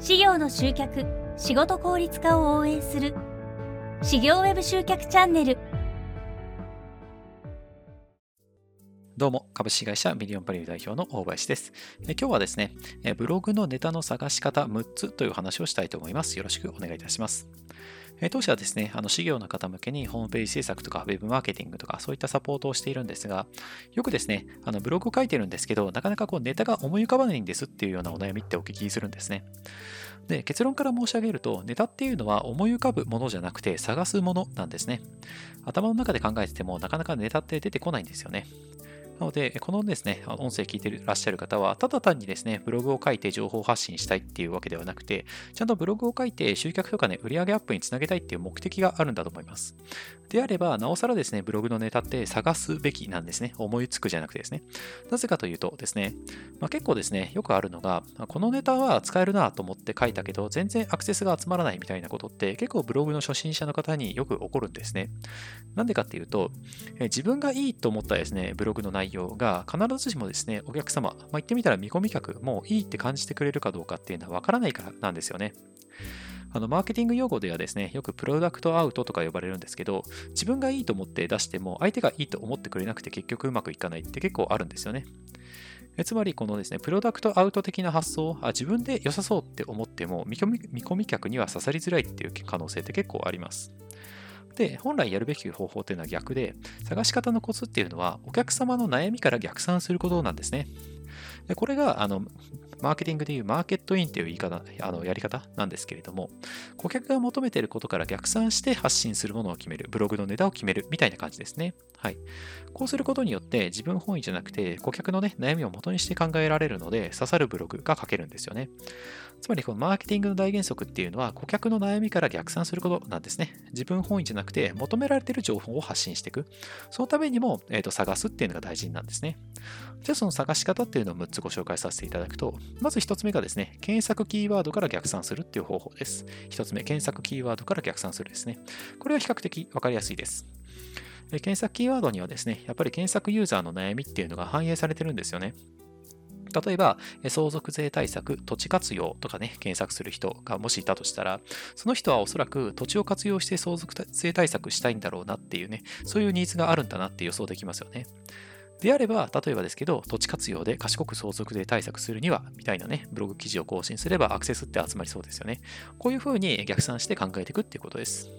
事業の集客仕事効率化を応援する事業ウェブ集客チャンネルどうも、株式会社ミリオンバリュー代表の大林です。え今日はですね、ブログのネタの探し方6つという話をしたいと思います。よろしくお願いいたします。当社はですね、あの、事業の方向けにホームページ制作とか、ウェブマーケティングとか、そういったサポートをしているんですが、よくですね、あの、ブログを書いてるんですけど、なかなかこう、ネタが思い浮かばないんですっていうようなお悩みってお聞きするんですね。で、結論から申し上げると、ネタっていうのは思い浮かぶものじゃなくて、探すものなんですね。頭の中で考えてても、なかなかネタって出てこないんですよね。なので、このですね、音声聞いてらっしゃる方は、ただ単にですね、ブログを書いて情報発信したいっていうわけではなくて、ちゃんとブログを書いて集客とかね、売上アップにつなげたいっていう目的があるんだと思います。であれば、なおさらですね、ブログのネタって探すべきなんですね。思いつくじゃなくてですね。なぜかというとですね、まあ、結構ですね、よくあるのが、このネタは使えるなと思って書いたけど、全然アクセスが集まらないみたいなことって結構ブログの初心者の方によく起こるんですね。なんでかっていうと、自分がいいと思ったですね、ブログの内容が必ずしもですね、お客様、まあ、言ってみたら見込み客もいいって感じてくれるかどうかっていうのはわからないからなんですよね。あの、マーケティング用語ではですね、よくプロダクトアウトとか呼ばれるんですけど、自分がいいと思って出しても、相手がいいと思ってくれなくて結局うまくいかないって結構あるんですよね。つまり、このですね、プロダクトアウト的な発想あ、自分で良さそうって思っても見込み、見込み客には刺さりづらいっていう可能性って結構あります。で、本来やるべき方法というのは逆で、探し方のコツっていうのは、お客様の悩みから逆算することなんですね。でこれが、あの、マーケティングでいうマーケットインという言い方、あのやり方なんですけれども、顧客が求めていることから逆算して発信するものを決める、ブログのネタを決めるみたいな感じですね。はい。こうすることによって自分本位じゃなくて顧客のね、悩みを元にして考えられるので刺さるブログが書けるんですよね。つまりこのマーケティングの大原則っていうのは顧客の悩みから逆算することなんですね。自分本位じゃなくて求められている情報を発信していく。そのためにも、えー、と探すっていうのが大事なんですね。じゃあその探し方っていうのを6つご紹介させていただくと、まず1つ目がですね、検索キーワードから逆算するっていう方法です。1つ目、検索キーワードから逆算するですね。これは比較的わかりやすいです。検索キーワードにはですね、やっぱり検索ユーザーの悩みっていうのが反映されてるんですよね。例えば、相続税対策、土地活用とかね、検索する人がもしいたとしたら、その人はおそらく土地を活用して相続税対策したいんだろうなっていうね、そういうニーズがあるんだなって予想できますよね。であれば、例えばですけど、土地活用で賢く相続税対策するには、みたいなね、ブログ記事を更新すればアクセスって集まりそうですよね。こういうふうに逆算して考えていくっていうことです。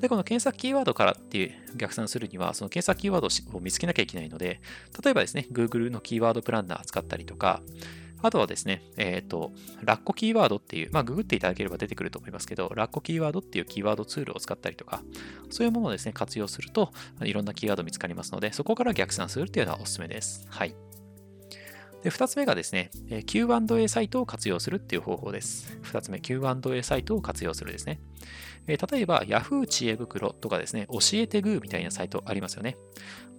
で、この検索キーワードからっていう逆算するには、その検索キーワードを見つけなきゃいけないので、例えばですね、Google のキーワードプランナー使ったりとか、あとはですね、えっ、ー、と、ラッコキーワードっていう、まあ、ググっていただければ出てくると思いますけど、ラッコキーワードっていうキーワードツールを使ったりとか、そういうものをですね、活用すると、いろんなキーワード見つかりますので、そこから逆算するっていうのはおすすめです。はい。で、2つ目がですね、Q&A サイトを活用するっていう方法です。2つ目、Q&A サイトを活用するですね。例えば、Yahoo 知恵袋とかですね、教えてグーみたいなサイトありますよね。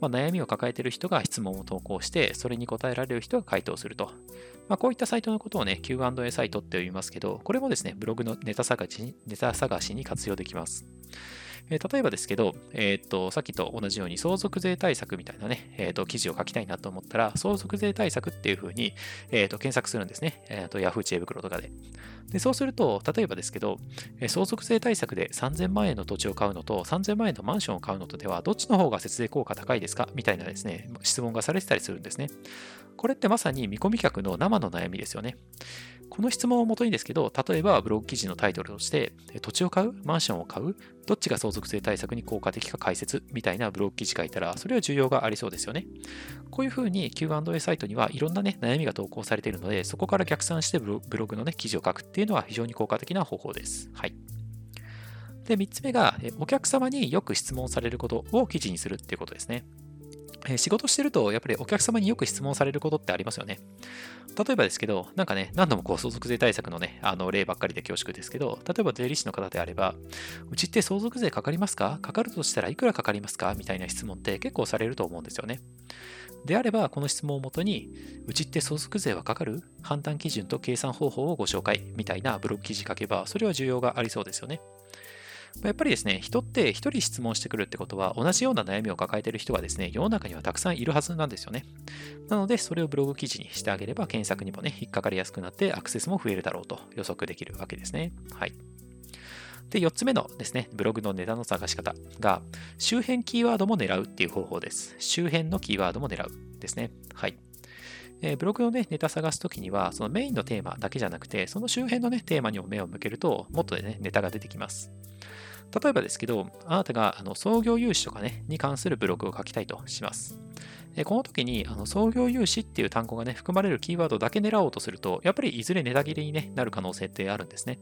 まあ、悩みを抱えている人が質問を投稿して、それに答えられる人が回答すると。まあ、こういったサイトのことをね、Q&A サイトって言いますけど、これもですね、ブログのネタ探しネタ探しに活用できます。えー、例えばですけど、えー、と、さっきと同じように相続税対策みたいなね、えー、と、記事を書きたいなと思ったら、相続税対策っていうふうに、えっと、検索するんですね。えっと、Yahoo 知恵袋とかで。で、そうすると、例えばですけど、相続税対策で3000万円の土地を買うのと3000万円のマンションを買うのとでは、どっちの方が節税効果高いですか？みたいなですね、質問がされてたりするんですね。これってまさに見込み客の生の悩みですよね。この質問をもとにですけど、例えばブログ記事のタイトルとして、土地を買う？マンションを買う？どっちが相続税対策に効果的か解説？みたいなブログ記事書いたら、それは需要がありそうですよね。こういうふうに Q&A サイトにはいろんなね、悩みが投稿されているので、そこから逆算してブログのね、記事を書くっていうのは非常に効果的な方法です。はい。で、3つ目が、お客様によく質問されることを記事にするっていうことですね。え仕事してると、やっぱりお客様によく質問されることってありますよね。例えばですけど、なんかね、何度もこう相続税対策のね、あの例ばっかりで恐縮ですけど、例えば税理士の方であれば、うちって相続税かかりますか？かかるとしたらいくらかかりますか？みたいな質問って結構されると思うんですよね。であれば、この質問をもとに、うちって相続税はかかる？判断基準と計算方法をご紹介みたいなブログ記事書けば、それは需要がありそうですよね。やっぱりですね、人って一人質問してくるってことは、同じような悩みを抱えている人がですね、世の中にはたくさんいるはずなんですよね。なので、それをブログ記事にしてあげれば、検索にもね、引っかかりやすくなって、アクセスも増えるだろうと予測できるわけですね。はい。で、4つ目のですね、ブログのネタの探し方が、周辺キーワードも狙うっていう方法です。周辺のキーワードも狙うですね。はい。えー、ブログのね、ネタ探すときには、そのメインのテーマだけじゃなくて、その周辺のね、テーマにも目を向けると、もっとね、ネタが出てきます。例えばですけど、あなたがあの創業融資とかね、に関するブログを書きたいとします。えこの時にあの創業融資っていう単語がね、含まれるキーワードだけ狙おうとすると、やっぱりいずれネタ切れに、ね、なる可能性ってあるんですね。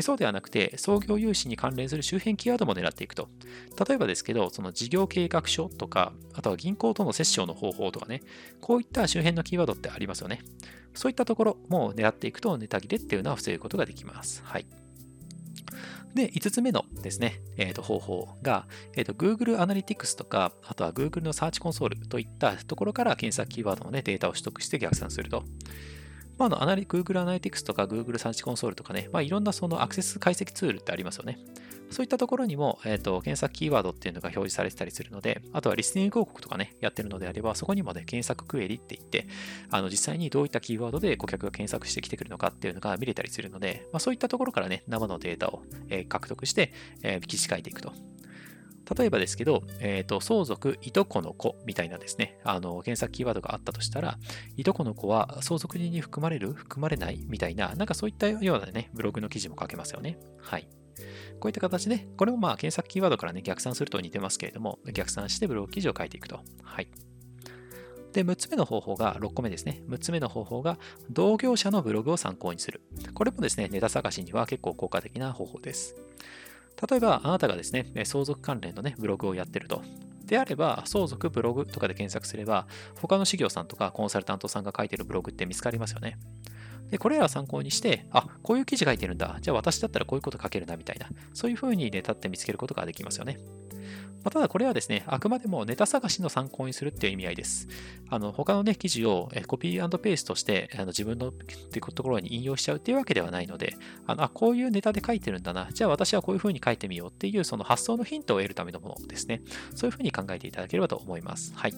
そうではなくて、創業融資に関連する周辺キーワードも狙っていくと。例えばですけど、その事業計画書とか、あとは銀行との折衝の方法とかね、こういった周辺のキーワードってありますよね。そういったところも狙っていくと、ネタ切れっていうのは防ぐことができます。はい。で、5つ目のですね、えー、と方法が、えー、と Google Analytics とか、あとは Google の Search Console といったところから検索キーワードの、ね、データを取得して逆算すると。まあ、あの、アナリ Google Analytics とか Google Search Console とかね、まあ、いろんなそのアクセス解析ツールってありますよね。そういったところにも、えーと、検索キーワードっていうのが表示されてたりするので、あとはリスニング広告とかね、やってるのであれば、そこにもね、検索クエリって言って、あの実際にどういったキーワードで顧客が検索してきてくるのかっていうのが見れたりするので、まあ、そういったところからね、生のデータを、えー、獲得して、えー、記事書いていくと。例えばですけど、えっ、ー、と、相続、いとこの子みたいなですね、あの、検索キーワードがあったとしたら、いとこの子は相続人に含まれる？含まれない？みたいな、なんかそういったようなね、ブログの記事も書けますよね。はい。こういった形で、これもまあ検索キーワードからね、逆算すると似てますけれども、逆算してブログ記事を書いていくと。はい。で、6つ目の方法が、6個目ですね。6つ目の方法が、同業者のブログを参考にする。これもですね、ネタ探しには結構効果的な方法です。例えば、あなたがですね、相続関連のね、ブログをやってると。であれば、相続ブログとかで検索すれば、他の事業さんとかコンサルタントさんが書いてるブログって見つかりますよね。で、これらを参考にして、あ、こういう記事書いてるんだ。じゃあ私だったらこういうこと書けるな、みたいな。そういうふうにね、立って見つけることができますよね。まあ、ただこれはですね、あくまでもネタ探しの参考にするっていう意味合いです。あの他のね、記事をコピーペーストしてあの自分のってところに引用しちゃうっていうわけではないので、あのあこういうネタで書いてるんだな、じゃあ私はこういうふうに書いてみようっていうその発想のヒントを得るためのものですね。そういうふうに考えていただければと思います。はい。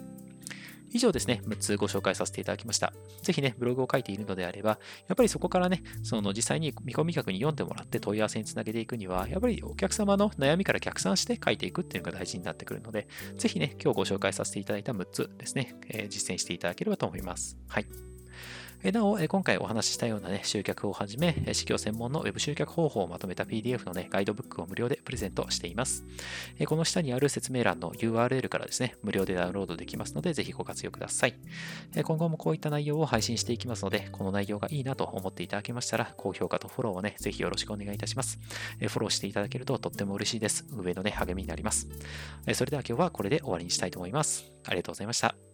以上ですね、6つご紹介させていただきました。ぜひね、ブログを書いているのであれば、やっぱりそこからね、その実際に見込み客に読んでもらって問い合わせにつなげていくには、やっぱりお客様の悩みから逆算して書いていくっていうのが大事になってくるので、ぜひね、今日ご紹介させていただいた6つですね、えー、実践していただければと思います。はい。なお、今回お話ししたようなね、集客をはじめ、事業専門の Web 集客方法をまとめた PDF のね、ガイドブックを無料でプレゼントしています。この下にある説明欄の URL からですね、無料でダウンロードできますので、ぜひご活用ください。今後もこういった内容を配信していきますので、この内容がいいなと思っていただけましたら、高評価とフォローをね、ぜひよろしくお願いいたします。フォローしていただけるととっても嬉しいです。上のね、励みになります。それでは今日はこれで終わりにしたいと思います。ありがとうございました。